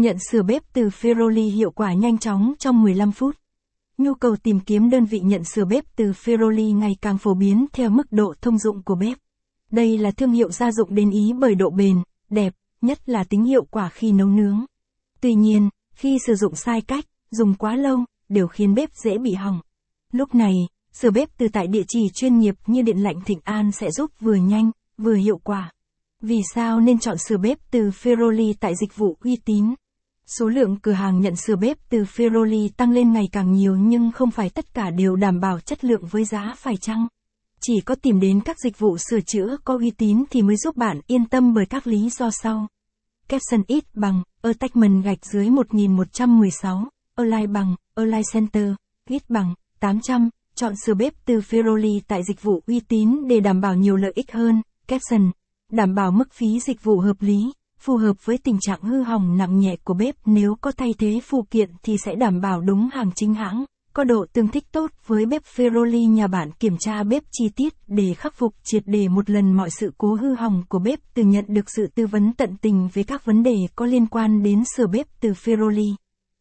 Nhận sửa bếp từ feroli hiệu quả nhanh chóng trong 15 phút. Nhu cầu tìm kiếm đơn vị nhận sửa bếp từ feroli ngày càng phổ biến theo mức độ thông dụng của bếp. Đây là thương hiệu gia dụng đến ý bởi độ bền, đẹp, nhất là tính hiệu quả khi nấu nướng. Tuy nhiên, khi sử dụng sai cách, dùng quá lâu, đều khiến bếp dễ bị hỏng. Lúc này, sửa bếp từ tại địa chỉ chuyên nghiệp như Điện lạnh Thịnh An sẽ giúp vừa nhanh, vừa hiệu quả. Vì sao nên chọn sửa bếp từ feroli tại dịch vụ uy tín? Số lượng cửa hàng nhận sửa bếp từ Firoli tăng lên ngày càng nhiều nhưng không phải tất cả đều đảm bảo chất lượng với giá phải chăng. Chỉ có tìm đến các dịch vụ sửa chữa có uy tín thì mới giúp bạn yên tâm bởi các lý do sau. Capson ít bằng, Attachment gạch dưới 1116, Align bằng, Align Center, ít bằng, 800, chọn sửa bếp từ Firoli tại dịch vụ uy tín để đảm bảo nhiều lợi ích hơn. Capson, đảm bảo mức phí dịch vụ hợp lý phù hợp với tình trạng hư hỏng nặng nhẹ của bếp. Nếu có thay thế phụ kiện thì sẽ đảm bảo đúng hàng chính hãng, có độ tương thích tốt với bếp Ferroli. Nhà bạn kiểm tra bếp chi tiết để khắc phục triệt đề một lần mọi sự cố hư hỏng của bếp từ nhận được sự tư vấn tận tình về các vấn đề có liên quan đến sửa bếp từ Ferroli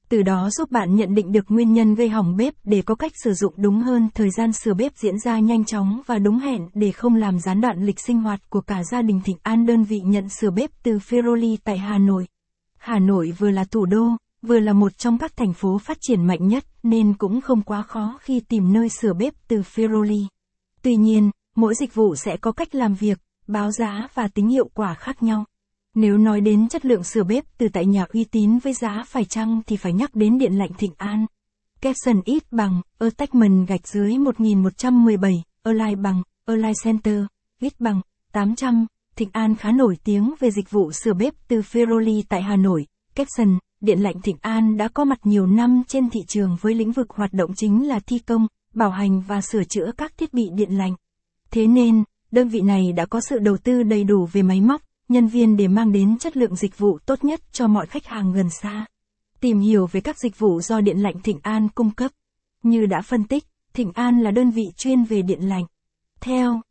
từ đó giúp bạn nhận định được nguyên nhân gây hỏng bếp để có cách sử dụng đúng hơn thời gian sửa bếp diễn ra nhanh chóng và đúng hẹn để không làm gián đoạn lịch sinh hoạt của cả gia đình Thịnh An đơn vị nhận sửa bếp từ Feroli tại Hà Nội. Hà Nội vừa là thủ đô, vừa là một trong các thành phố phát triển mạnh nhất nên cũng không quá khó khi tìm nơi sửa bếp từ Feroli. Tuy nhiên, mỗi dịch vụ sẽ có cách làm việc, báo giá và tính hiệu quả khác nhau. Nếu nói đến chất lượng sửa bếp từ tại nhà uy tín với giá phải chăng thì phải nhắc đến điện lạnh Thịnh An. Capson ít bằng, Attachment gạch dưới 1117, Align bằng, Align Center, ít bằng, 800. Thịnh An khá nổi tiếng về dịch vụ sửa bếp từ Ferroli tại Hà Nội. Capson, Điện lạnh Thịnh An đã có mặt nhiều năm trên thị trường với lĩnh vực hoạt động chính là thi công, bảo hành và sửa chữa các thiết bị điện lạnh. Thế nên, đơn vị này đã có sự đầu tư đầy đủ về máy móc, nhân viên để mang đến chất lượng dịch vụ tốt nhất cho mọi khách hàng gần xa. Tìm hiểu về các dịch vụ do Điện lạnh Thịnh An cung cấp. Như đã phân tích, Thịnh An là đơn vị chuyên về điện lạnh. Theo